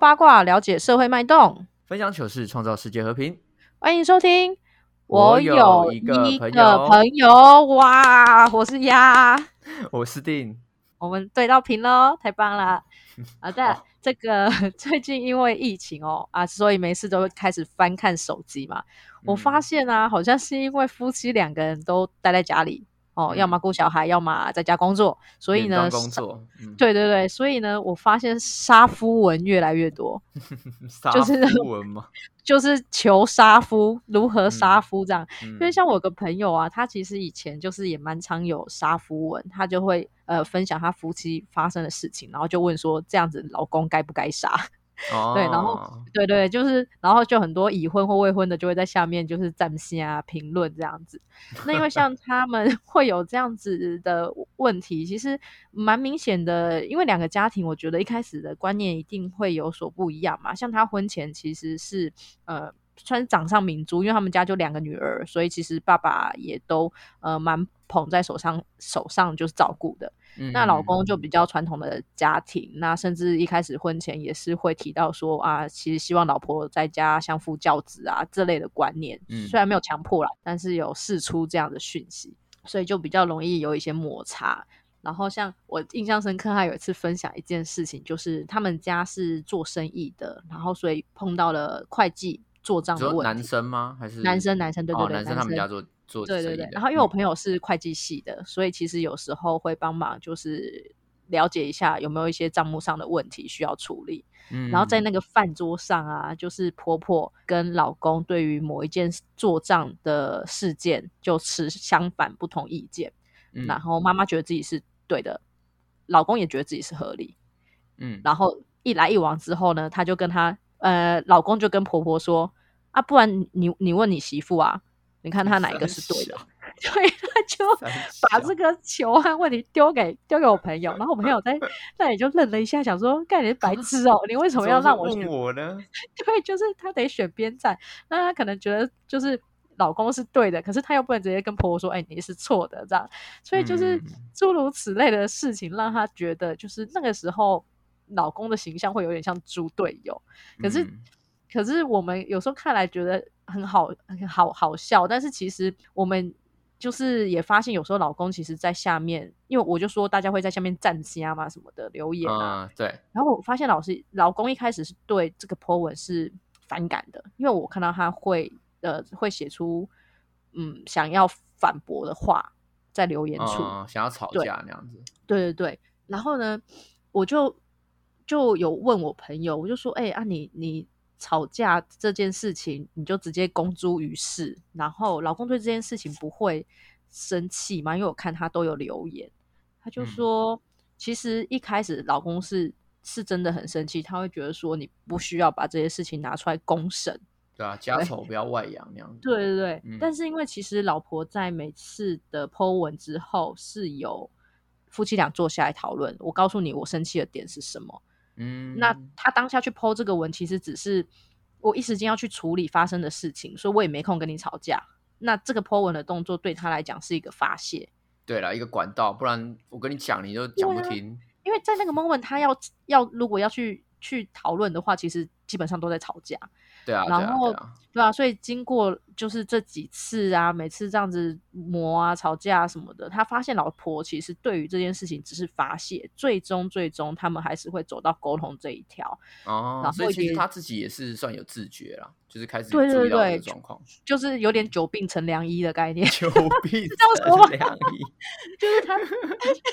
八卦了解社会脉动，分享糗事，创造世界和平。欢迎收听。我有有一一个个朋友哇，我是鸭，我是定，我们对到屏喽，太棒了！好的，这个 最近因为疫情哦啊，所以没事都会开始翻看手机嘛。我发嗯现啊，好像是因为夫妻两个人都待在家里哦，嗯。要么顾小孩，要么在家工作，所以呢，工作，嗯，对对对，所以呢，我发现杀夫文越来越多，就是夫文嘛，就是求杀夫，如何杀夫这样。嗯因为像我有个朋友啊，他其实以前就是也蛮常有杀夫文，他就会呃分享他夫妻发生的事情，然后就问说这样子老公该不该杀？哦，对然后对对，就是然后就很多已婚或未婚的就会在下面就是赞心啊评论这样子。那因为 像他们 会有这样子的问题，其实蛮明显的，因为两个家庭，我觉得一开始的观念一定会有所不一样嘛。像他婚前其实是呃。算是掌上明珠，因为他们家就两个女儿，所以其实爸爸也都呃蛮捧在手上，手上就是照顾的。嗯那老公就比较传统的家庭，那甚至一开始婚前也是会提到说啊，其实希望老婆在家相夫教子啊这类的观念，嗯虽然没有强迫啦，但是有释出这样的讯息，所以就比较容易有一些摩擦。然后像我印象深刻，他有一次分享一件事情，就是他们家是做生意的，然后所以碰到了会计做账的男问题。生吗？还是男生男生对对哦对男生他们家做做对对对，然后因为我嗯。朋友是会计系的，所以其实有时候会帮忙，就是了解一下有没有一些账目上的问题需要处理。然后在嗯。那个饭桌上啊，就是婆婆跟老公对于某一件做账的事件就持相反不同意见，嗯。然后妈妈觉得自己是对的，老公也觉得自己是合理，嗯。然后一来一往之后呢，他就跟他呃老公就跟婆婆说啊，不然你你问你媳妇啊，你看他哪一个是对的？对，他就把这个球和问题丢给丢给我朋友，然后我朋友在 那里就愣了一下，想说：“干你是白痴哦，你为什么要让我选我呢？对，就是他得选边站，那他可能觉得就是老公是对的，可是他又不能直接跟婆婆说：“哎、你是错的。”这样，所以就是嗯诸如此类的事情，让他觉得就是那个时候老公的形象会有点像猪队友。可是，嗯可是我们有时候看来觉得很好，很好好笑，但是其实我们就是也发现，有时候老公其实在下面，因为我就说大家会在下面站虾嘛什么的留言啊，嗯对，然后我发现老师老公一开始是对这个 po 文是反感的，因为我看到他会呃会写出嗯想要反驳的话在留言处，嗯想要吵架那样子，对对对，然后呢，我就就有问我朋友，我就说，哎、啊你你吵架这件事情，你就直接公诸于世，然后老公对这件事情不会生气吗？因为我看他都有留言，他就嗯说，其实一开始老公是是真的很生气，他会觉得说你不需要把这些事情拿出来公审，对啊，家丑不要外扬那样子，对对对，嗯但是因为其实老婆在每次的 Po 文之后是有夫妻俩坐下来讨论，我告诉你我生气的点是什么。嗯，那他当下去 Po 这个文，其实只是我一时间要去处理发生的事情，所以我也没空跟你吵架。那这个 Po 文的动作对他来讲是一个发泄，对了，一个管道，不然我跟你讲，你就讲不听，因为在那个 moment 他要要如果要去去讨论的话，其实基本上都在吵架。对啊，然后对啊，对啊，所以经过就是这几次啊，每次这样子磨啊、吵架啊什么的，他发现老婆其实对于这件事情只是发泄，最终最终他们还是会走到沟通这一条。哦，然后所以其实他自己也是算有自觉啦，就是开始对对对状况，就是有点久病成良医的概念，久病成良医，就是他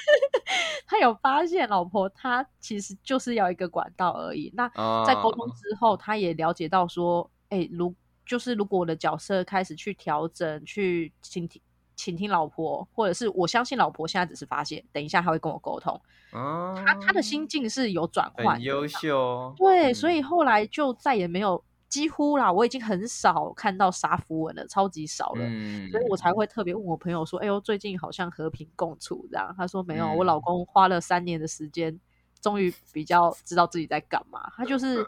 他有发现老婆他其实就是要一个管道而已。那在沟通哦。之后，他也了解到说，哎、如就是如果我的角色开始去调整，去倾听倾听老婆，或者是我相信老婆现在只是发现，等一下他会跟我沟通，哦，他他的心境是有转换。很优秀哦，对，嗯。所以后来就再也没有几乎啦，我已经很少看到杀符文了，超级少了。嗯，所以我才会特别问我朋友说：“哎呦，最近好像和平共处这样。”他说：“没有，我老嗯公花了三年的时间，终于比较知道自己在干嘛。他就是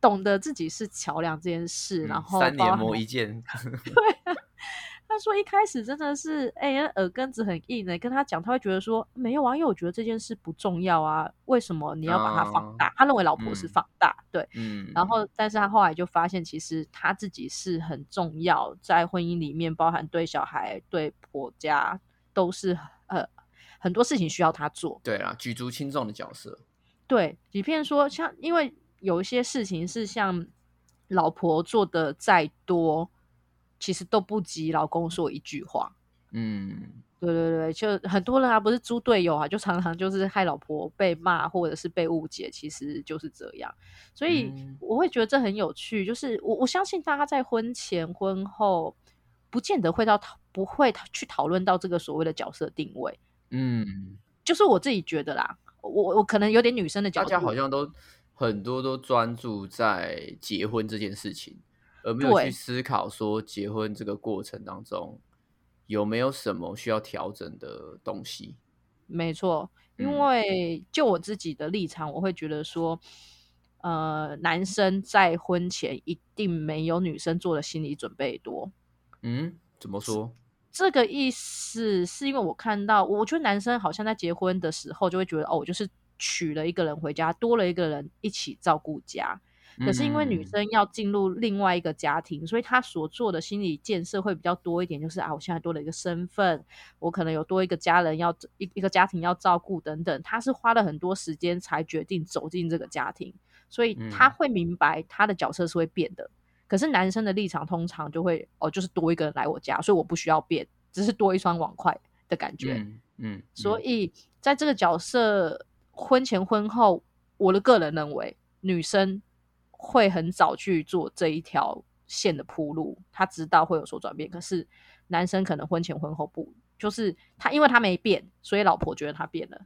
懂得自己是桥梁这件事，然嗯后三年磨一剑，他说一开始真的是，哎、那耳根子很硬的、跟他讲，他会觉得说没有啊，因为我觉得这件事不重要啊，为什么你要把它放大？他认为老婆是嗯放大，对。嗯，然后，但是他后来就发现，其实他自己是很重要，在婚姻里面，包含对小孩、对婆家，都是呃很多事情需要他做。对啦，举足轻重的角色，对，即便说像，因为有一些事情是像老婆做的再多，其实都不及老公说一句话。嗯，对对对，就很多人啊，不是猪队友啊，就常常就是害老婆被骂或者是被误解，其实就是这样。所以嗯我会觉得这很有趣，就是我我相信大家在婚前婚后不见得会到讨不会去讨论到这个所谓的角色定位，嗯，就是我自己觉得啦，我我可能有点女生的角度，大家好像都很多都专注在结婚这件事情，而没有去思考说结婚这个过程当中有没有什么需要调整的东西。没错，因嗯为就我自己的立场，我会觉得说，呃，男生在婚前一定没有女生做的心理准备多。嗯，怎么说？这个意思是因为我看到，我觉得男生好像在结婚的时候就会觉得，哦，我就是娶了一个人回家，多了一个人一起照顾家。可是因为女嗯。生要进入另外一个家庭，所以她所做的心理建设会比较多一点，就是啊，我现在多了一个身份，我可能有多一个家人要一一个家庭要照顾等等，她是花了很多时间才决定走进这个家庭，所以她嗯。会明白她的角色是会变的。可是男生的立场通常就会哦，就是多一个人来我家，所以我不需要变，只是多一双碗筷的感觉。嗯嗯，所嗯。以在这个角色婚前婚后，我的个人认为，女生会很早去做这一条线的铺路，他知道会有所转变。可是男生可能婚前婚后不，就是他因为他没变，所以老婆觉得他变了。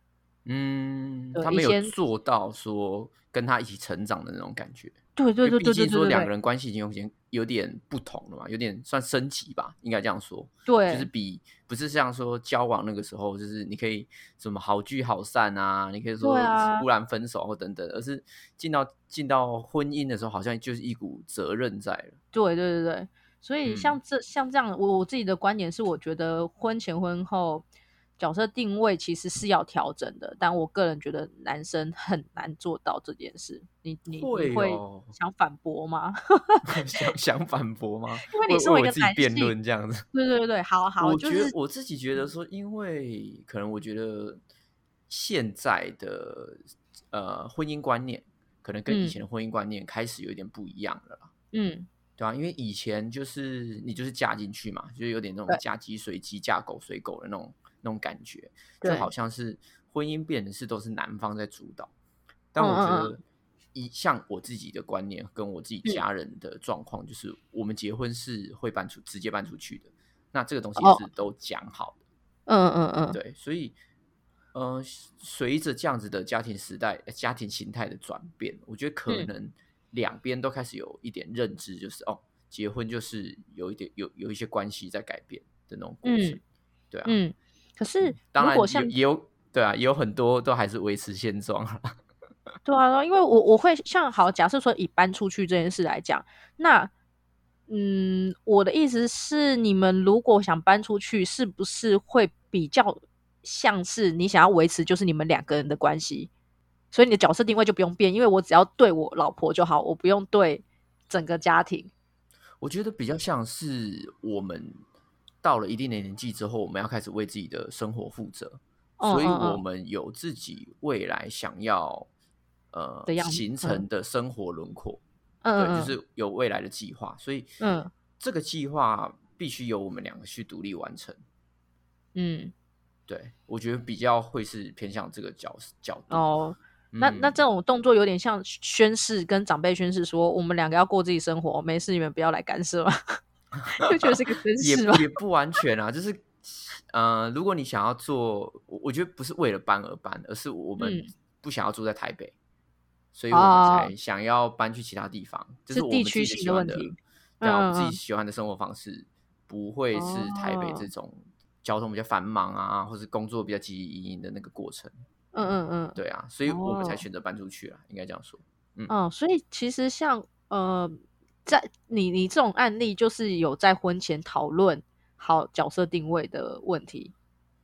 嗯，他没有做到说跟他一起成长的那种感觉。对对对对对对对竟说两个，人关系已经有点有点不同了嘛，有点算升级吧，应该这样说。对就是比不是像说交往那个时候，就是你可以什么好聚好散啊，你可以说忽然分手或等等，而是进到进到婚姻的时候，好像就是一股责任在了。对对对对，所以像嗯这、像这样，我我自己的观点是，我觉得婚前婚后角色定位其实是要调整的，但我个人觉得男生很难做到这件事。你你会你会哦想反驳吗？想想反驳吗？因为你是我自己辩论这样子。对对对，好 好，我就是觉得我自己觉得说，因为可能我觉得现在的呃婚姻观念，可能跟以嗯前的婚姻观念开始有点不一样了啦。嗯对啊，因为以前就是你就是嫁进去嘛，就是有点那种嫁鸡随鸡、嫁狗随狗的那种那种感觉，就好像是婚姻变的是都是男方在主导。但嗯嗯我觉嗯得，一像我自己的观念跟我自己嗯家人的状况，就是我们结婚是会搬出直接搬出去的，那这个东西是都讲好的。嗯嗯嗯，对，所以呃，随着这样子的家庭时代、呃家庭形态的转变，我觉得可嗯能两边都开始有一点认知，就是哦，结婚就是有一点有有一些关系在改变的那种过程。嗯对啊，嗯。可是当然如果像有也有对啊，也有很多都还是维持现状啦。对啊，因为我我会像好，假设说以搬出去这件事来讲，那嗯，我的意思是，你们如果想搬出去，是不是会比较像是你想要维持就是你们两个人的关系，所以你的角色定位就不用变，因为我只要对我老婆就好，我不用对整个家庭。我觉得比较像是我们到了一定的年纪之后，我们要开始为自己的生活负责，所以我们有自己未来想要呃形成的生活轮廓，嗯嗯对，就是有未来的计划，所以嗯。这个计划必须由我们两个去独立完成。嗯。对我觉得比较会是偏向这个角角度。哦。那。那嗯这种动作有点像宣誓，跟长辈宣誓说，我们两个要过自己生活，没事你们不要来干涉。嘛，就觉得是个宣也不完全啊，就是呃，如果你想要做，我我觉得不是为了搬而搬，而是我们嗯。不想要住在台北，所以我们哦。才想要搬去其他地方，这我是地们自己区性喜欢的的问题，对啊，我们自己喜欢的生活方式不会是台北这哦。种交通比较繁忙啊，或是工作比较汲汲营营的那个过程，嗯嗯嗯，对啊，所以我们才哦。选择搬出去啊，应该这样说。嗯，哦所以其实像呃，在你你这种案例，就是有在婚前讨论好角色定位的问题。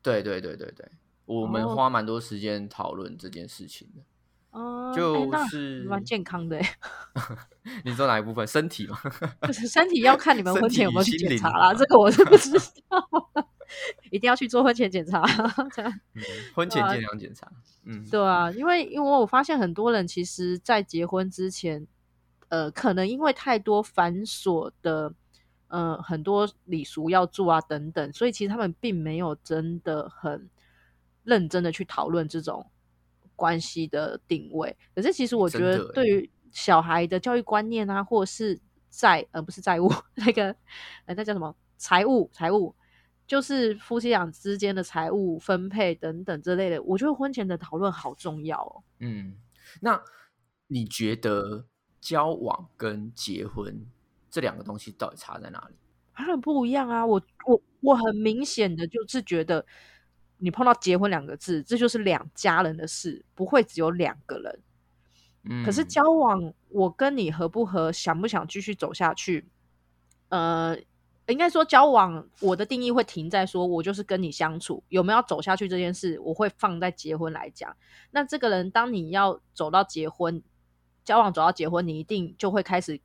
对对对对对，我们哦花蛮多时间讨论这件事情的。哦，就是蛮健康的诶，你说哪一部分？身体吗？就是身体要看你们婚前有没有去检查啦，这个我是不知道，一定要去做婚前检查。这样嗯婚前健康检查。嗯，对啊，因为因为我发现很多人其实，在结婚之前，呃，可能因为太多繁琐的，呃，很多礼俗要做啊等等，所以其实他们并没有真的很认真的去讨论这种关系的定位。可是其实我觉得，对于小孩的教育观念啊，或者是债呃不是债务那个呃那叫什么财务财务。就是夫妻俩之间的财务分配等等之类的，我觉得婚前的讨论好重要哦。嗯，那你觉得交往跟结婚这两个东西到底差在哪里？当然不一样啊！我我我很明显的就是觉得，你碰到结婚两个字，这就是两家人的事，不会只有两个人。嗯，可是交往，我跟你合不合，想不想继续走下去？呃，应该说交往，我的定义会停在说，我就是跟你相处，有没有走下去这件事，我会放在结婚来讲。那这个人，当你要走到结婚，交往走到结婚，你一定就会开始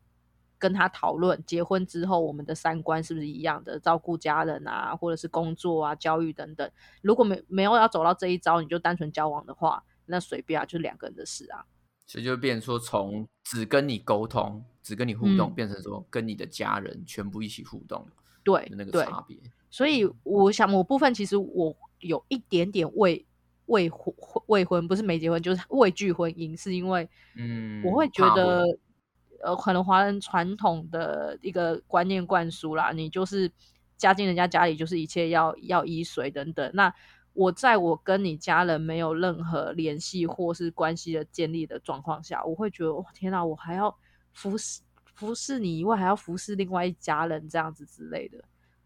跟他讨论，结婚之后我们的三观是不是一样的，照顾家人啊，或者是工作啊、教育等等。如果没没有要走到这一招，你就单纯交往的话，那随便啊，就是两个人的事啊。所以就变成说，从只跟你沟通、只跟你互动，嗯变成说跟你的家人全部一起互动对那个，差别。所以我想某部分其实我有一点点未未婚未婚，不是没结婚，就是畏惧婚姻，是因为嗯，我会觉得，呃，可能华人传统的一个观念灌输啦，你就是嫁进人家家里，就是一切要要依随等等。那我在我跟你家人没有任何联系或是关系的建立的状况下，我会觉得，哇，天哪，我还要服侍服侍你以外，还要服侍另外一家人这样子之类的，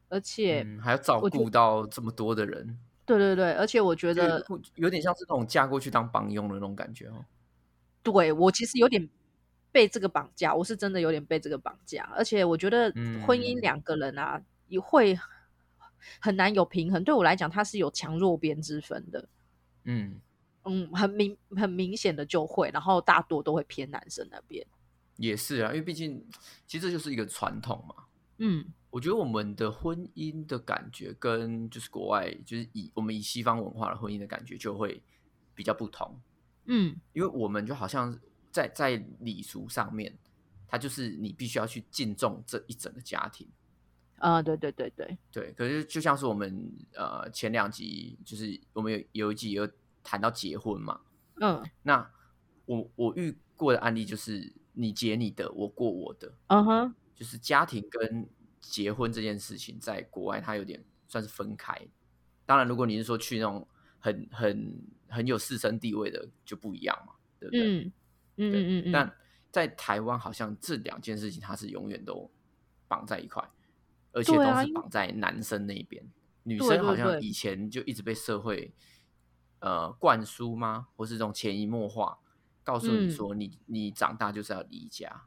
而且。嗯，还要照顾到这么多的人，对对对，而且我觉得，有点像是那种嫁过去当帮佣的那种感觉哦。对我其实有点被这个绑架，我是真的有点被这个绑架，而且我觉得婚姻嗯两个人啊，也会很难有平衡。对我来讲，它是有强弱边之分的，嗯，嗯，很明很明显的就会，然后大多都会偏男生那边，也是啊，因为毕竟其实这就是一个传统嘛。嗯我觉得我们的婚姻的感觉跟就是国外，就是以我们以西方文化的婚姻的感觉就会比较不同，嗯。因为我们就好像在在礼俗上面，它就是你必须要去敬重这一整个家庭。啊、对对对对，对，可是就像是我们呃前两集，就是我们有有一集有谈到结婚嘛，嗯。那我我遇过的案例就是你结你的，我过我的，嗯哼，就是家庭跟结婚这件事情，在国外它有点算是分开。当然，如果你是说去那种很很很有士绅地位的，就不一样嘛，对不对？嗯嗯嗯但在台湾，好像这两件事情它是永远都绑在一块，而且都是绑在男生那边。女生好像以前就一直被社会呃灌输吗，或是这种潜移默化，告诉你嗯说你、你长大就是要离家。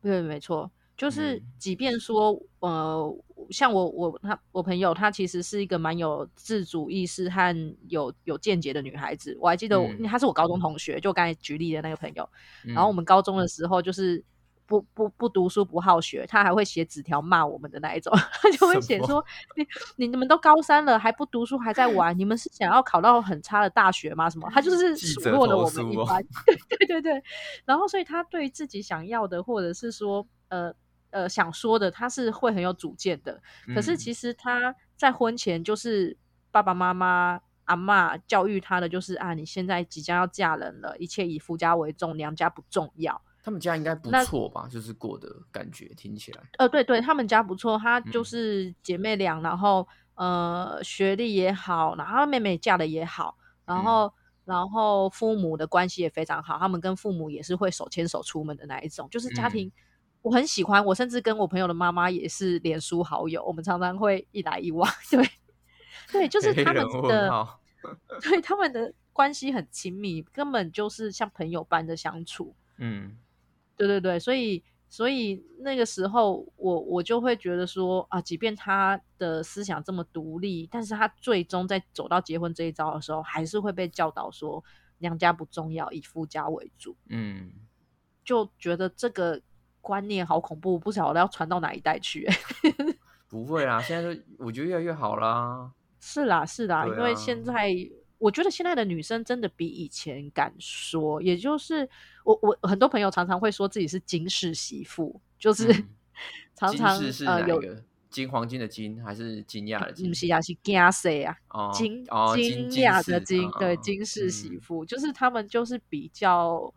对，没错，就是嗯即便说，呃，像我我他我朋友，她其实是一个蛮有自主意识和有有见解的女孩子。我还记得她是我高中同学，就我刚才举例的那个朋友。然后我嗯们高中的时候，就是不不不读书不好学，她还会写纸条骂我们的那一种，她就会写说：“你你你们都高三了，还不读书，还在玩，你们是想要考到很差的大学吗？什么？”她就是数落了我们一番。对对对，然后所以她对自己想要的，或者是说呃呃想说的，他是会很有主见的。可是嗯其实他在婚前就是爸爸妈妈、阿嬷教育他的，就是啊，你现在即将要嫁人了，一切以夫家为重，娘家不重要。他们家应该不错吧？就是过的感觉听起来，呃，对对，他们家不错，她就嗯是姐妹俩，然后呃学历也好，然后妹妹嫁的也好，然嗯后、然后父母的关系也非常好，他们跟父母也是会手牵手出门的那一种，就是家嗯庭。我很喜欢，我甚至跟我朋友的妈妈也是脸书好友，我们常常会一来一往。对，对，就是他们的，号。对他们的关系很亲密，根本就是像朋友般的相处。嗯对对对，所以所以那个时候我我就会觉得说啊，即便他的思想这么独立，但是他最终在走到结婚这一招的时候，还是会被教导说娘家不重要，以夫家为主。嗯，就觉得这个观念好恐怖，不晓得要传到哪一代去。不会啦，现在就我觉得越来越好啦。是啦，是啦，对因为现啊在我觉得现在的女生真的比以前敢说，也就是我我很多朋友常常会说自己是金氏媳妇，就是、嗯常 常金是是呃有？金黄金的金还是惊讶的金不？是啊，是惊谁啊？哦，惊讶的惊，对，金氏媳嗯妇，就是他们就是比较，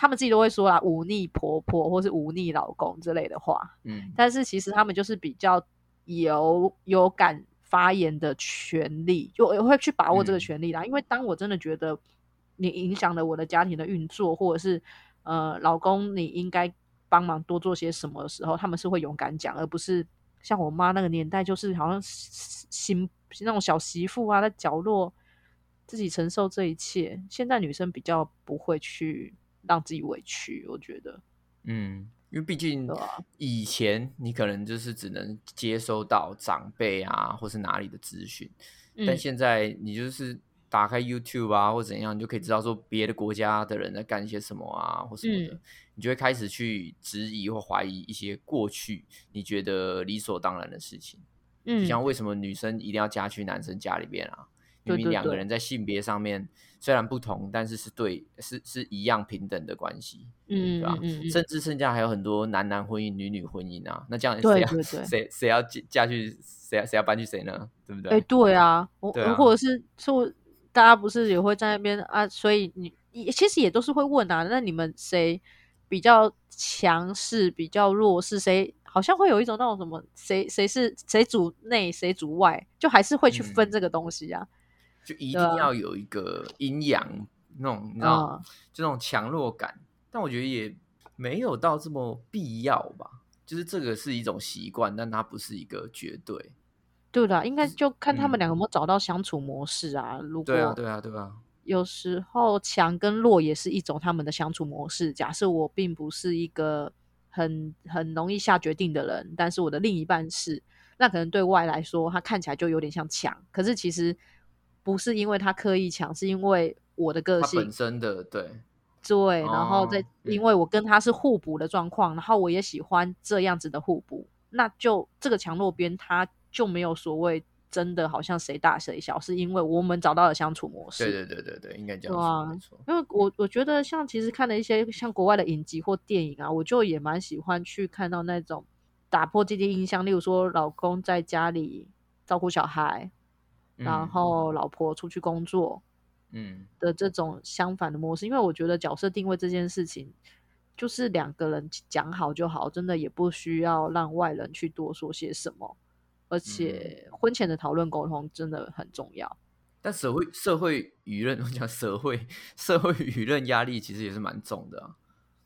他们自己都会说啦，忤逆婆婆或是忤逆老公之类的话，嗯但是其实他们就是比较有有敢发言的权利，就我会去把握这个嗯权利啦。因为当我真的觉得你影响了我的家庭的运作，或者是呃，老公你应该帮忙多做些什么的时候，他们是会勇敢讲，而不是像我妈那个年代，就是好像新那种小媳妇啊，在角落自己承受这一切。现在女生比较不会去让自己委屈，我觉得。嗯，因为毕竟以前你可能就是只能接收到长辈啊，或是哪里的资讯，但嗯现在你就是打开 YouTube 啊，或怎样，你就可以知道说别的国家的人在干些什么啊，或什么的，嗯你就会开始去质疑或怀疑一些过去你觉得理所当然的事情。就嗯，像为什么女生一定要嫁去男生家里边啊？明明两个人在性别上面虽然不同，但是是对是是一样平等的关系，嗯对吧？甚至剩下还有很多男男婚姻、女女婚姻啊，那这样谁谁谁要嫁嫁去谁要谁要搬去谁呢？对不对？哎、对啊，我或者是说，大家不是也会在那边啊，所以你也其实也都是会问啊，那你们谁比较强势，比较弱势？谁好像会有一种那种什么，谁谁是谁主内，谁主外，就还是会去分嗯这个东西啊。就一定要有一个阴阳那种，你知道，嗯就那种强弱感。但我觉得也没有到这么必要吧。就是这个是一种习惯，但它不是一个绝对。对的，应该就看他们嗯两个有没有找到相处模式啊。如对啊，果对啊，对啊。有时候强跟弱也是一种他们的相处模式。假设我并不是一个很很容易下决定的人，但是我的另一半是，那可能对外来说，他看起来就有点像强，可是其实不是因为他刻意强，是因为我的个性它本身的对，对，然后再哦嗯因为我跟他是互补的状况，然后我也喜欢这样子的互补，那就这个强弱边他就没有所谓真的好像谁大谁小，是因为我们找到了相处模式。对对对对对，应该这样说，对啊没错。因为我我觉得像其实看了一些像国外的影集或电影啊，我就也蛮喜欢去看到那种打破这些印象，例如说老公在家里照顾小孩，然嗯后老婆出去工作嗯，的这种相反的模式。因为我觉得角色定位这件事情，就是两个人讲好就好，真的也不需要让外人去多说些什么。而且嗯婚前的讨论沟通真的很重要。但社会社会舆论，我讲社会社会舆论压力其实也是蛮重的啊。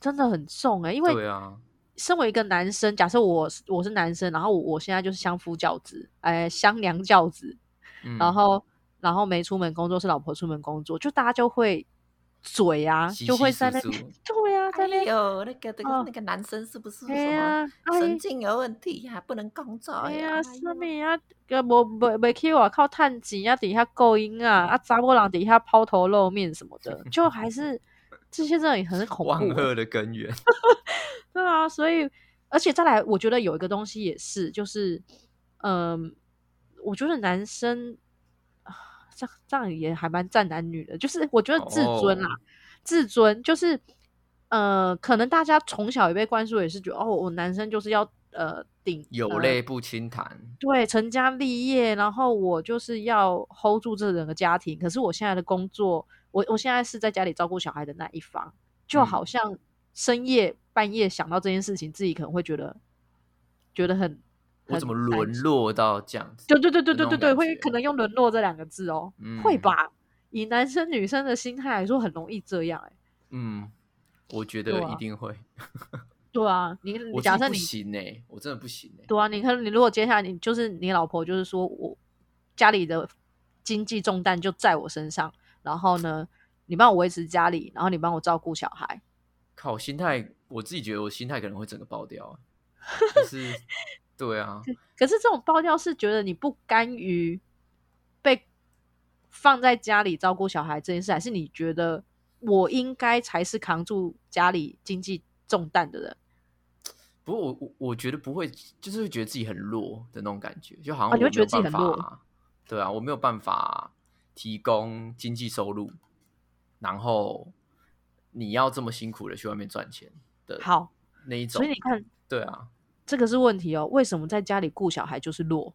真的很重哎、因为对啊，身为一个男生，假设我是我是男生，然后我我现在就是相夫教子，哎，相娘教子，嗯然后然后没出门工作是老婆出门工作，就大家就会嘴啊，稀就会在那对啊，在那那个那哦那个男生是不是哎呀，哎神经有问题呀？不能工作哎呀，呀？什么呀？个无袂袂去外靠趁钱啊，底下勾引啊，啊，查某人底下抛头露面什么的，就还是这些真的也很恐万怖万。恶的根源。对啊，所以而且再来，我觉得有一个东西也是，就是嗯，我觉得男生啊，这样这样也还蛮占男女的，就是我觉得自尊啦，哦自尊就是呃，可能大家从小也被灌输，也是觉得哦，我男生就是要呃顶呃有泪不轻弹。对，成家立业，然后我就是要 hold 住这整个家庭。可是我现在的工作，我我现在是在家里照顾小孩的那一方，就嗯好像深夜半夜想到这件事情，自己可能会觉得觉得很很我怎么难沦落到这样子？对对对对的对对对，会可能用沦落这两个字哦，会嗯吧？以男生女生的心态来说，很容易这样哎、嗯，我觉得一定会。对啊，你假设你行哎，我真的不行哎。对啊，你看，你如果接下来你就是你老婆，就是说我家里的经济重担就在我身上，然后呢，你帮我维持家里，然后你帮我照顾小孩，靠，我心态，我自己觉得我心态可能会整个爆掉啊。就是，对啊，可是这种爆料是觉得你不甘于被放在家里照顾小孩这件事，还是你觉得我应该才是扛住家里经济重担的人？不过我我我觉得不会，就是会觉得自己很弱的那种感觉，就好像我没有觉得自己很办法，对啊，我没有办法提供经济收入，然后你要这么辛苦的去外面赚钱的好，那一种所以，你看，对啊，这个是问题哦。为什么在家里顾小孩就是弱？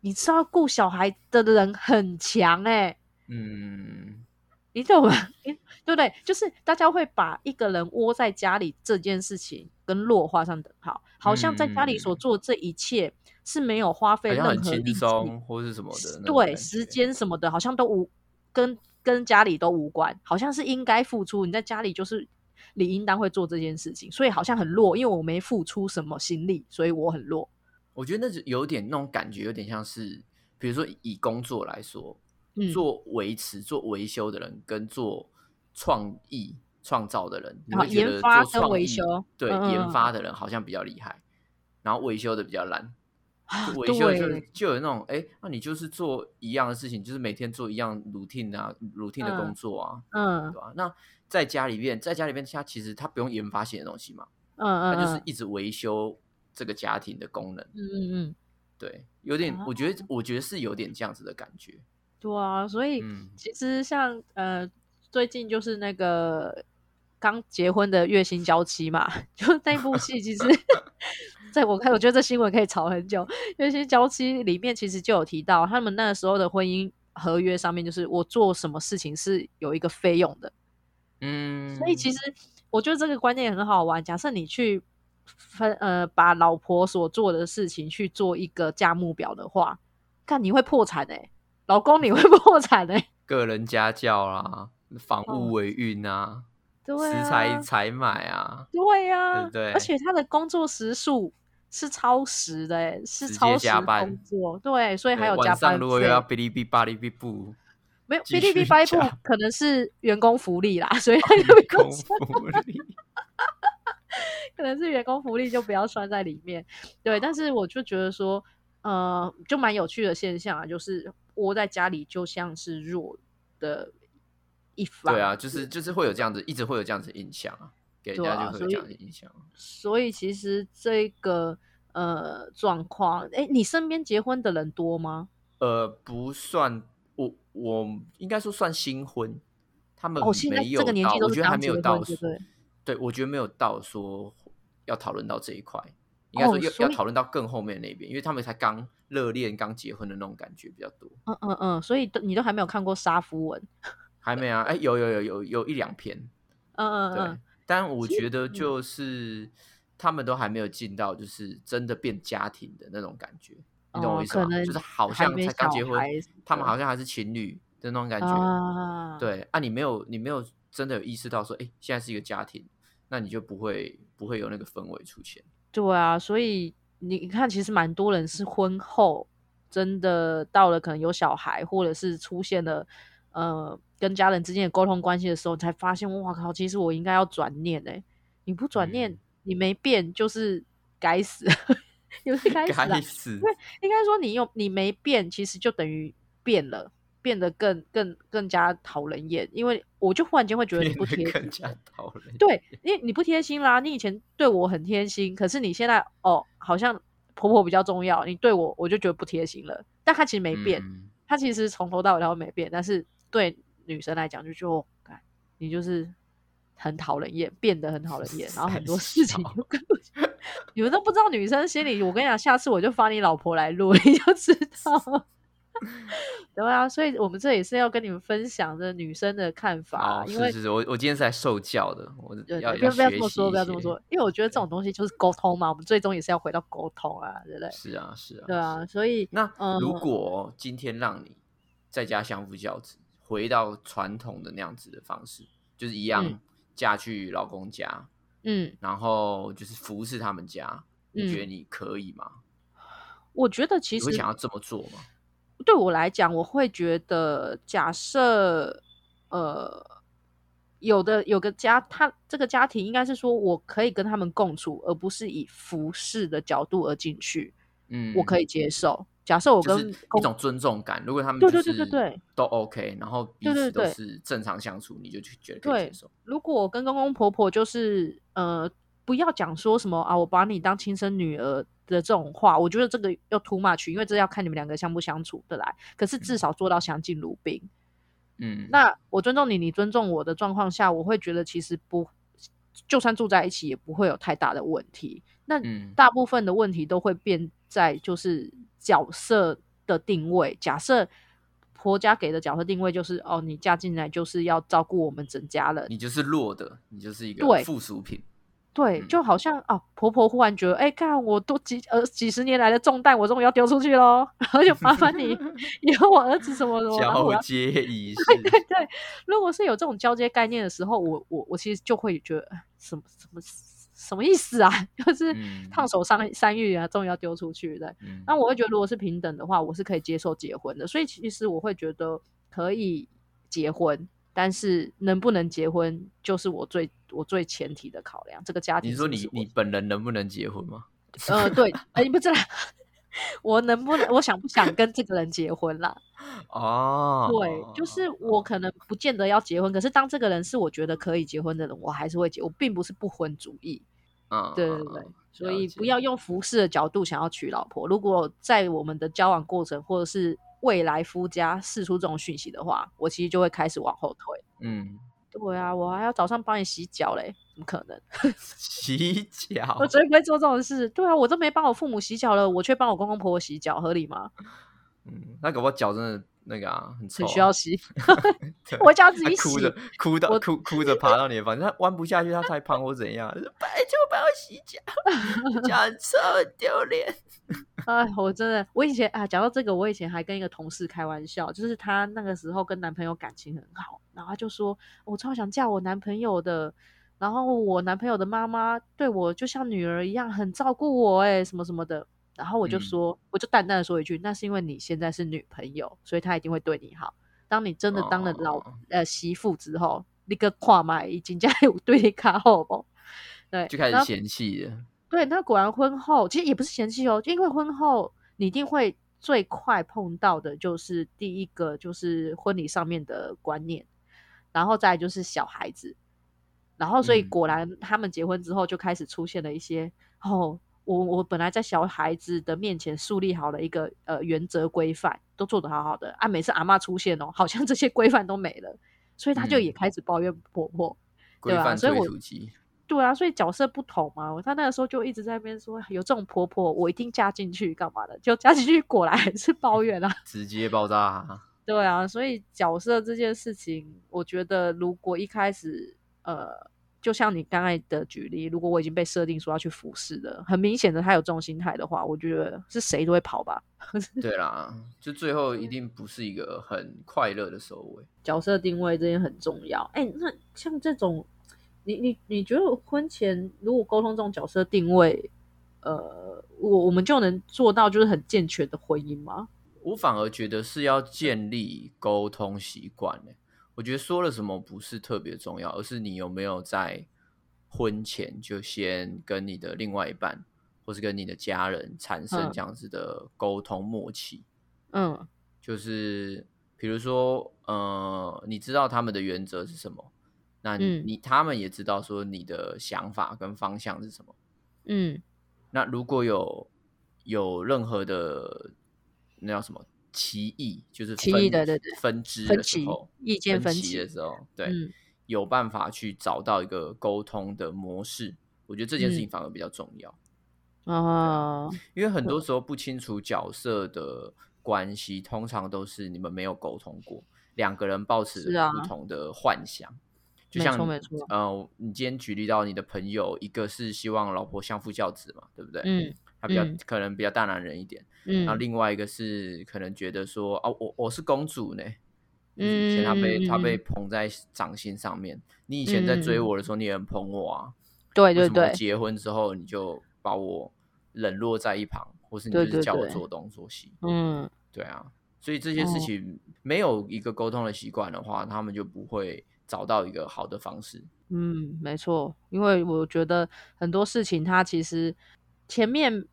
你知道顾小孩的人很强哎、嗯，你懂吗？你对不对？就是大家会把一个人窝在家里这件事情跟弱画上等号，好像在家里所嗯做这一切是没有花费任何力松或是什么的对时间什么的，好像都无跟跟家里都无关，好像是应该付出。你在家里就是理应当会做这件事情，所以好像很弱，因为我没付出什么心力，所以我很弱。我觉得那是有点那种感觉，有点像是，比如说以工作来说，嗯做维持、做维修的人跟做创意创造的人，你啊会觉得研发跟做创意维修对、研发嗯的人好像比较厉害，然后维修的比较烂。维修就对。就有那种，哎，那你就是做一样的事情，就是每天做一样 routine 啊，routine 的工嗯作啊，嗯对。吧、那在家里面，在家里面，他其实他不用研发新的东西嘛，嗯嗯，他就是嗯一直维修这个家庭的功能。嗯嗯嗯，对，有点，我觉得，我觉得是有点这样子的感觉。对啊，所以嗯，其实像呃，最近就是那个刚结婚的月薪娇妻嘛，就那部戏，其实在我看，我觉得这新闻可以吵很久。月薪娇妻里面其实就有提到，他们那时候的婚姻合约上面，就是我做什么事情是有一个费用的。嗯，所以其实我觉得这个观念很好玩。假设你去分呃把老婆所做的事情去做一个价目表的话，看你会破产哎、老公你会 破产哎、个人家教啦，房哦屋维运啊，对食啊，材采买啊，对呀、对不对而且他的工作时数是超时的、欸，是超时工作，对，所以还有加晚上班如果又要费。哔哩哔巴哩哔不，没有继 B 续 B 发一部加可能是员工福利啦，所以那个不用功算夫力，可能是员工福利就不要算在里面。对，但是我就觉得说，呃，就蛮有趣的现象啊，就是窝在家里就像是弱的一方。对啊，就是就是会有这样子，一直会有这样子印象啊，给人对啊所以家就会有这样的印象。所以其实这个呃状况，哎，你身边结婚的人多吗？呃，不算，我我应该说算新婚，他们哦，现在没有这个年纪到，我觉得还都是刚结没有到婚，对对？对，我觉得没有到说要讨论到这一块，应该说要、哦要讨论到更后面那边，因为他们才刚热恋、刚结婚的那种感觉比较多。嗯嗯嗯，所以都你都还没有看过杀夫文，还没啊？哎，有有有有有一两篇，嗯嗯嗯，但我觉得嗯就是他们都还没有进到就是真的变家庭的那种感觉，你懂我哦意思吗？就是好像才刚结婚他们好像还是情侣的那种感觉。啊，对啊，你没有你没有真的有意识到说，哎，现在是一个家庭，那你就不会不会有那个氛围出现。对啊，所以你看，其实蛮多人是婚后真的到了可能有小孩，或者是出现了呃跟家人之间的沟通关系的时候，才发现，哇靠，其实我应该要转念哎、你不转念，嗯你没变就是该死，也不是该死啊，该死，应该说你有你没变，其实就等于变了。变得更更更加讨人厌，因为我就忽然间会觉得你不贴心得更加讨人厌。对，因为你不贴心啦，你以前对我很贴心，可是你现在哦，好像婆婆比较重要，你对我我就觉得不贴心了。但她其实没变，嗯她其实从头到尾都没变，但是对女生来讲就觉得，哦，你就是很讨人厌，变得很讨人厌，然后很多事情三就跟 你们都不知道女生心里。我跟你讲，下次我就发你老婆来录，你就知道。对啊，所以我们这也是要跟你们分享这女生的看法因为是我我今天是来受教的，我对要对不要不要这么说，不要这么说，因为我觉得这种东西就是沟通嘛，我们最终也是要回到沟通啊，对不对？是啊是啊，对啊，所以那嗯如果今天让你在家相夫教子，回到传统的那样子的方式，就是一样嗯嫁去老公家，嗯，然后就是服侍他们家，你觉得嗯你可以吗？我觉得其实你会想要这么做吗？对我来讲，我会觉得，假设呃，有的有个家，他这个家庭应该是说我可以跟他们共处，而不是以服侍的角度而进去。嗯，我可以接受。假设我跟就是一种尊重感，如果他们对对对对对都 OK，然后彼此都是正常相处，你就去觉得可以对接受。如果我跟公公婆婆就是呃，不要讲说什么啊，我把你当亲生女儿的这种话，我觉得这个要 too much，因为这要看你们两个相不相处得来。可是至少做到相敬如宾。嗯，那我尊重你，你尊重我的状况下，我会觉得其实不，就算住在一起也不会有太大的问题。那嗯大部分的问题都会变在就是角色的定位。假设婆家给的角色定位就是哦，你嫁进来就是要照顾我们整家人，你就是弱的，你就是一个附属品。对，嗯就好像哦，婆婆忽然觉得，哎，看我都几呃几十年来的重担，我终于要丢出去喽，然后就麻烦你 以后我儿子什么什么，交接仪 式，对对对，如果是有这种交接概念的时候，我我我其实就会觉得呃什么什么什么意思啊？就是嗯烫手山山芋啊，终于要丢出去的。嗯那我会觉得，如果是平等的话，我是可以接受结婚的。所以其实我会觉得可以结婚，但是能不能结婚，就是我最我最前提的考量。这个家庭你说你你本人能不能结婚吗？呃对，哎、不知道 我能不能，我想不想跟这个人结婚啦？哦，对，就是我可能不见得要结婚，可是当这个人是我觉得可以结婚的人，我还是会结。我并不是不婚主义，嗯，对对对嗯，所以不要用服饰的角度想要娶老婆。如果在我们的交往过程或者是未来夫家释出这种讯息的话，我其实就会开始往后退。嗯，对啊，我还要早上帮你洗脚嘞，怎么可能？洗脚我 绝对不会做这种事。对啊，我都没帮我父母洗脚了，我却帮我公公婆婆洗脚，合理吗？嗯，那搞不好脚真的那个啊，很臭啊，很需要洗，对我叫自己洗哭着。哭的我哭哭着爬到你的房间，他弯不下去，他太胖或怎样，拜托帮我洗脚，脚很臭，很丢脸。哎，我真的，我以前啊，讲到这个，我以前还跟一个同事开玩笑，就是她那个时候跟男朋友感情很好，然后她就说，我超想嫁我男朋友的，然后我男朋友的妈妈对我就像女儿一样，很照顾我，哎，什么什么的。然后我就嗯说，我就淡淡的说一句，那是因为你现在是女朋友，所以他一定会对你好。当你真的当了老、哦呃媳妇之后，那个跨买已经家有对你卡好不？对，就开始嫌弃了。对，那果然婚后其实也不是嫌弃哦，因为婚后你一定会最快碰到的就是第一个就是婚礼上面的观念，然后再来就是小孩子，然后所以嗯果然他们结婚之后就开始出现了一些哦，我我本来在小孩子的面前树立好了一个呃原则规范，都做得好好的啊，每次阿妈出现哦，好像 这些规范都没了，所以他就嗯也开始抱怨婆婆。规对啊所以我，对啊，所以角色不同嘛。他那个时候就一直在那边说，有这种婆婆，我一定嫁进去干嘛的？就嫁进去，果然还是抱怨啊。直接爆炸。对啊，所以角色这件事情，我觉得如果一开始，呃，就像你刚才的举例，如果我已经被设定说要去服侍了，很明显的他有这种心态的话，我觉得是谁都会跑吧。对啦，就最后一定不是一个很快乐的收尾。角色定位这件很重要。哎，那像这种，你你你觉得婚前如果沟通这种角色定位，呃，我我们就能做到就是很健全的婚姻吗？我反而觉得是要建立沟通习惯呢。我觉得说了什么不是特别重要，而是你有没有在婚前就先跟你的另外一半，或是跟你的家人产生嗯这样子的沟通默契。嗯就是比如说，呃，你知道他们的原则是什么，那你,、嗯你他们也知道说你的想法跟方向是什么。嗯那如果有有任何的那叫什么歧义，就是歧分义对对对分支的时候，意见分歧歧的时候，对，嗯有办法去找到一个沟通的模式。我觉得这件事情嗯反而比较重要，哦，因为很多时候不清楚角色的关系，通常都是你们没有沟通过，两个人抱持不同的幻想。就没像错没错呃，你今天举例到你的朋友，一个是希望老婆相夫教子嘛，对不对？嗯他比较、嗯。可能比较大男人一点，然后嗯。另外一个是可能觉得说哦，我我是公主呢，嗯以前他被、他被嗯。捧在掌心上面，你以前在追嗯。我的时候，你也很捧我啊，为对对对，结婚之后你就把我冷落在一旁，或是你就是叫我做东做西，嗯。对啊，所以这些事哦。情没有一个沟通的习惯的话，他们就不会找到一个好的方式。嗯，没错，因为我觉得很多事情它其实前面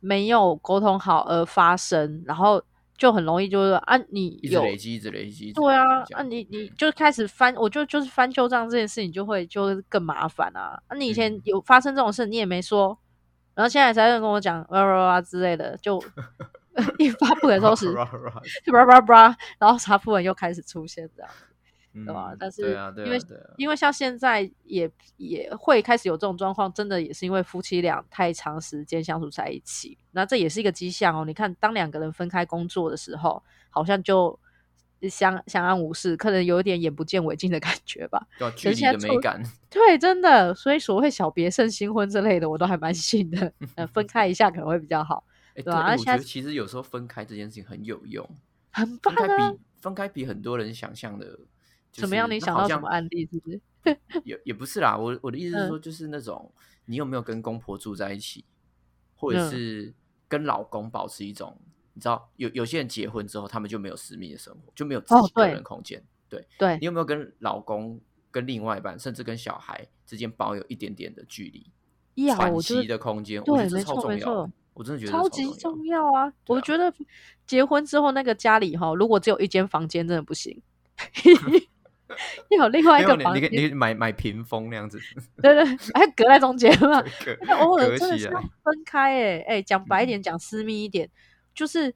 没有沟通好而发生，然后就很容易就是啊，你有累积，一直累积，对啊，啊你你就开始翻，我就就是翻旧账这件事情就会就更麻烦啊。啊，你以前有发生这种事，你也没说，然后现在才跟我讲哇哇哇之类的，就 一发不可收拾，叭叭叭，然后查夫文又开始出现这样。对吧？但是因为因为像现在也也会开始有这种状况，真的也是因为夫妻俩太长时间相处在一起，那这也是一个迹象哦。你看，当两个人分开工作的时候，好像就相相安无事，可能有一点眼不见为净的感觉吧。距离的美感，对，真的。所以所谓小别胜新婚之类的，我都还蛮信的。呃，分开一下可能会比较好，对吧？我觉得其实有时候分开这件事情很有用，很棒啊。分开比很多人想象的。怎么样？你想到什么案例？是不是？也也不是啦。我我的意思是说，就是那种你有没有跟公婆住在一起，或者是跟老公保持一种，你知道，有有些人结婚之后，他们就没有私密的生活，就没有自己个人空间。对对，你有没有跟老公、跟另外一半，甚至跟小孩之间保有一点点的距离、喘息的空间？对，没错没错，我真的觉得超级重要啊！我觉得结婚之后那个家里哈，如果只有一间房间，真的不行。有另外一个房，你你买买屏风那样子，对对，还隔在中间嘛？偶尔真的是要分开哎哎，讲白一点，讲私密一点，就是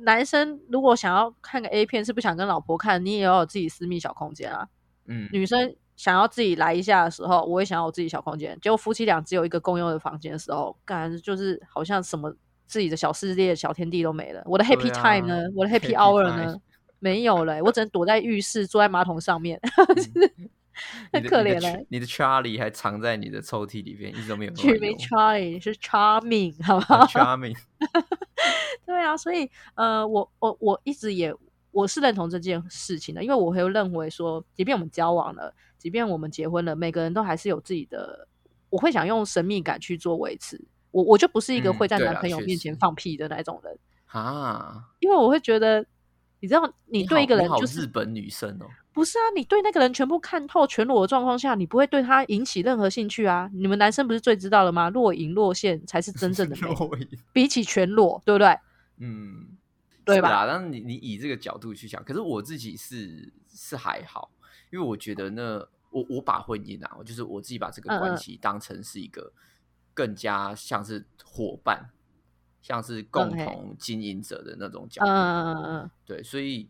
男生如果想要看个 A 片，是不想跟老婆看，你也要有自己私密小空间啊。嗯，女生想要自己来一下的时候，我也想要我自己小空间。结果夫妻俩只有一个共用的房间的时候，感觉就是好像什么自己的小世界、小天地都没了。我的 Happy Time 呢？我的 Happy Hour 呢？没有了，我只能躲在浴室，坐在马桶上面，很可怜嘞。你的 Charlie 还藏在你的抽屉里边，一直都没有。取名 Charlie 是 Charming，好不好？Charming。对啊，所以呃，我我我一直也我是认同这件事情的，因为我会认为说，即便我们交往了，即便我们结婚了，每个人都还是有自己的，我会想用神秘感去做维持。我我就不是一个会在男朋友面前放屁的那种人啊，因为我会觉得。你知道，你对一个人就是日本女生哦，不是啊？你对那个人全部看透、全裸的状况下，你不会对他引起任何兴趣啊？你们男生不是最知道了吗？若隐若现才是真正的美，比起全裸，对不对？嗯，对吧？但是你你以这个角度去想，可是我自己是是还好，因为我觉得呢，我我把婚姻啊，就是我自己把这个关系当成是一个更加像是伙伴。像是共同经营者的那种角度，嗯嗯嗯。对，所以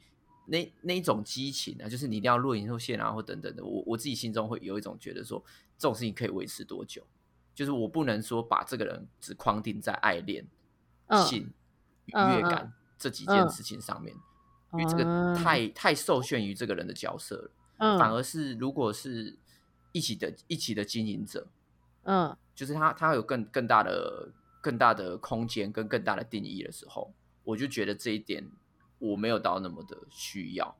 那那种激情啊，就是你一定要录影后线啊，或等等的，我我自己心中会有一种觉得说，这种事情可以维持多久？就是我不能说把这个人只框定在爱恋、性、愉悦感。这几件事情上面，因为这个太太受限于这个人的角色了。嗯，反而是如果是一起的一起的经营者，嗯，就是他他有更更大的。更大的空间跟更大的定义的时候，我就觉得这一点我没有到那么的需要。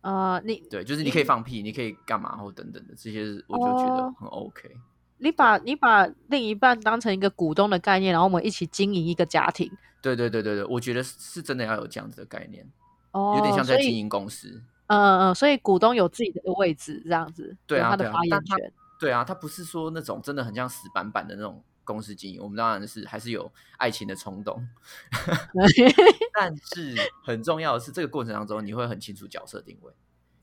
呃，你对，就是你可以放屁，你可以干嘛或等等的这些，我就觉得很 OK。你把你把另一半当成一个股东的概念，然后我们一起经营一个家庭。对对对对对，我觉得是真的要有这样子的概念，哦，有点像在经营公司。嗯嗯嗯，所以股东有自己的位置，这样子，对啊，他的发言权。对啊，他不是说那种真的很像死板板的那种。公司经营，我们当然是还是有爱情的冲动，但是很重要的是，这个过程当中你会很清楚角色定位。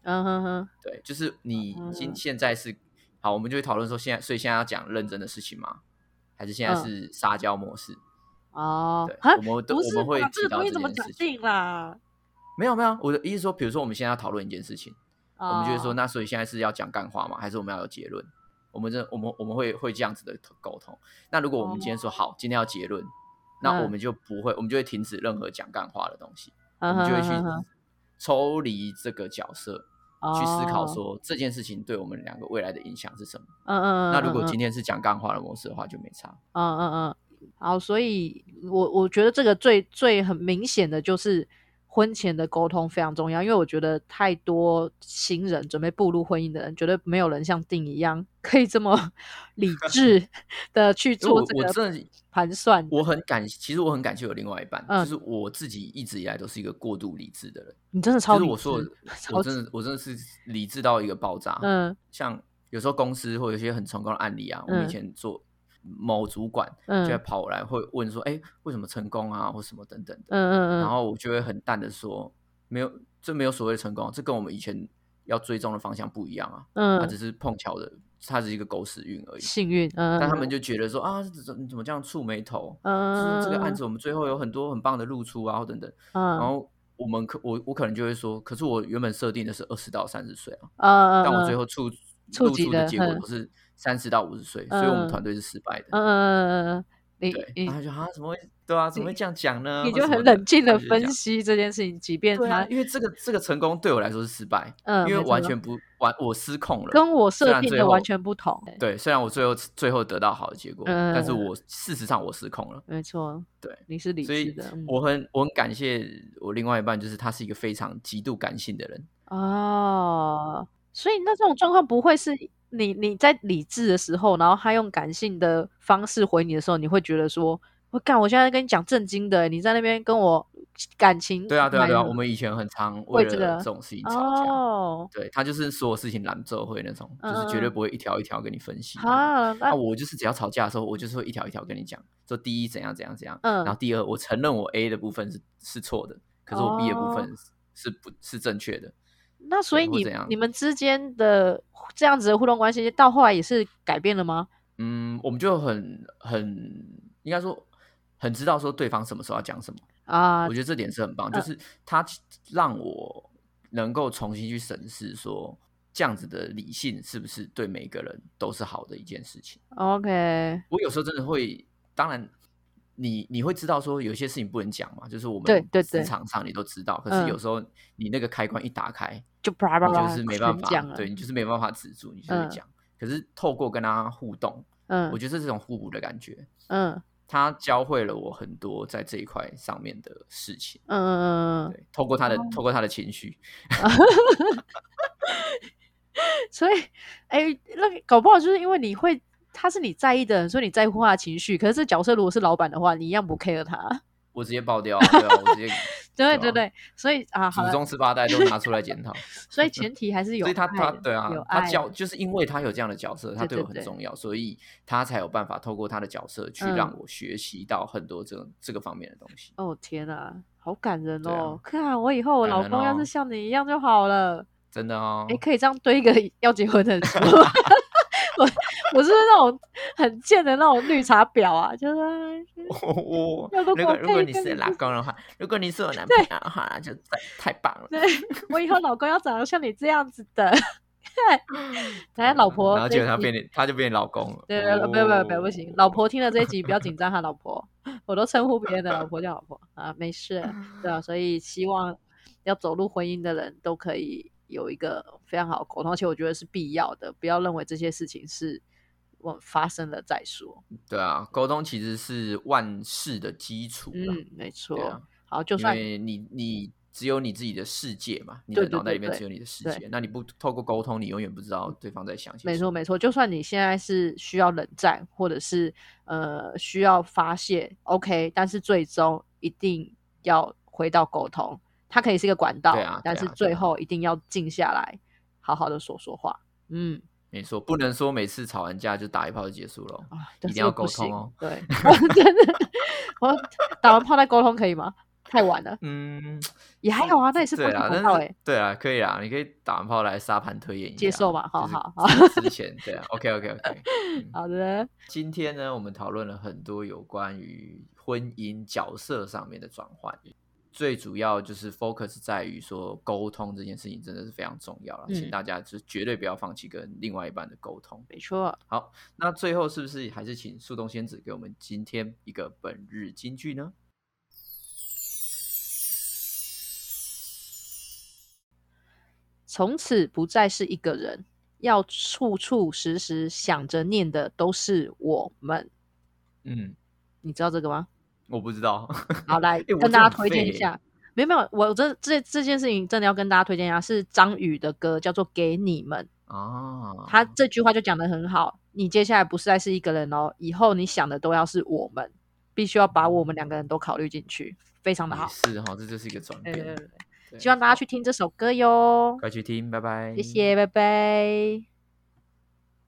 嗯哼哼，对，就是你今现在是好，我们就会讨论说，现在所以现在要讲认真的事情吗？还是现在是撒娇模式？哦，对，我们都我们会提到这件事情啦。没有没有，我的意思说，比如说我们现在要讨论一件事情，我们就会说，那所以现在是要讲干话吗？还是我们要有结论？我们这我们我们会会这样子的沟通。那如果我们今天说好，今天要结论，那我们就不会，我们就会停止任何讲干话的东西，我们就会去抽离这个角色，去思考说这件事情对我们两个未来的影响是什么。嗯嗯。那如果今天是讲干话的模式的话，就没差。嗯嗯嗯。好，所以我我觉得这个最最很明显的就是婚前的沟通非常重要，因为我觉得太多新人准备步入婚姻的人，绝对没有人像定一样 可以这么 理智的去做这个盘算。我很感，其实我很感谢我另外一半，就是我自己一直以来都是一个过度理智的人。你真的超理智，我说我真的我真的是理智到一个爆炸。嗯，像有时候公司或有些很成功的案例啊，我们以前做。某主管就会跑来会问说：“哎，为什么成功啊，或什么等等的。”嗯嗯嗯。然后我就会很淡的说：“没有，这没有所谓的成功，这跟我们以前要追踪的方向不一样啊。嗯，它只是碰巧的，它是一个狗屎运而已。幸运。嗯。但他们就觉得说：啊，怎怎么这样触眉头？嗯是这个案子我们最后有很多很棒的露出啊，或等等。嗯。然后我们可我我可能就会说：可是我原本设定的是二十到三十岁啊。嗯但我最后触露出的结果不是。三十到五十岁，所以我们团队是失败的。嗯嗯嗯嗯，你然后就啊，怎么会对啊？怎么会这样讲呢？你就很冷静的分析这件事情，即便他因为这个这个成功对我来说是失败，嗯，因为完全不完我失控了，跟我设定的完全不同。对，虽然我最后最后得到好的结果，但是我事实上我失控了。没错，对，你是理智的。我很我很感谢我另外一半，就是他是一个非常极度感性的人。哦，所以那这种状况不会是。你你在理智的时候，然后他用感性的方式回你的时候，你会觉得说：“我干，我现在跟你讲正经的，你在那边跟我感情。”对啊，对啊，对啊，我们以前很常为了这种事情吵架。哦，对他就是所有事情拦奏会那种，就是绝对不会一条一条跟你分析。啊，那我就是只要吵架的时候，我就是会一条一条跟你讲，说第一怎样怎样怎样，嗯，然后第二我承认我 A 的部分是是错的，可是我 B 的部分是不是正确的。那所以你你们之间的这样子的互动关系，到后来也是改变了吗？嗯，我们就很很应该说很知道说对方什么时候要讲什么啊。我觉得这点是很棒，就是他让我能够重新去审视说这样子的理性是不是对每个人都是好的一件事情。OK，我有时候真的会，当然。你你会知道说有些事情不能讲嘛，就是我们职场上你都知道，可是有时候你那个开关一打开，就就是没办法，对你就是没办法止住，你就会讲。可是透过跟他互动，嗯，我觉得这是种互补的感觉，嗯，他教会了我很多在这一块上面的事情，嗯嗯嗯，对，透过他的透过他的情绪 所以哎，那搞不好就是因为你会。他是你在意的人，所以你在乎他的情绪。可是这角色如果是老板的话，你一样不 care 他。我直接爆掉，对啊，我直接。对对对，所以啊，祖宗十八代都拿出来检讨。所以前提还是有。所以他他对啊，他教就是因为他有这样的角色，他对我很重要，所以他才有办法透过他的角色去让我学习到很多这这个方面的东西。哦天啊，好感人哦！看我以后我老公要是像你一样就好了。真的哦，哎，可以这样对一个 要结婚的人说。我我是那种很贱的那种绿茶婊啊，就是 我如果如果你是老公的话，如果你是我男朋友的话，就太棒了。对我以后老公要长得像你这样子的，对，老婆，然后结果他变你，他就变老公了。对对，不要不要不要不行，老婆听了这一集不要紧张，哈老婆，我都称呼别人的老婆叫老婆啊，没事，对啊，所以希望要走入婚姻的人都可以。有一个非常好的沟通，而且我觉得是必要的。不要认为这些事情是我发生了再说。对啊，沟通其实是万事的基础。嗯，没错。好，就算你你只有你自己的世界嘛，你的脑袋里面只有你的世界。那你不透过沟通，你永远不知道对方在想些什么。没错，没错。就算你现在是需要冷战，或者是呃需要发泄，OK，但是最终一定要回到沟通。它可以是一个管道，但是最后一定要静下来，好好的说说话。嗯，没错，不能说每次吵完架就打一炮就结束了，一定要沟通哦。对，真的，我打完炮再沟通可以吗？太晚了。嗯，也还好啊，那也是对啊，但对啊，可以啊，你可以打完炮来沙盘推演一下，接受吧。好好好，之前对啊，OK OK OK，好的。今天呢，我们讨论了很多有关于婚姻角色上面的转换。最主要就是 focus 在于说沟通这件事情真的是非常重要了，请大家就绝对不要放弃跟另外一半的沟通。没错。好，那最后是不是还是请树洞仙子给我们今天一个本日金句呢？从此不再是一个人，要处处时时想着念的都是我们。嗯，你知道这个吗？我不知道，好来跟大家推荐一下。没有没有，我这这这件事情真的要跟大家推荐一下，是张宇的歌，叫做《给你们》。哦，他这句话就讲的很好，你接下来不是再是一个人哦，以后你想的都要是我们，必须要把我们两个人都考虑进去，非常的好。是哈，这就是一个转变。对对对，希望大家去听这首歌哟。快去听，拜拜。谢谢，拜拜。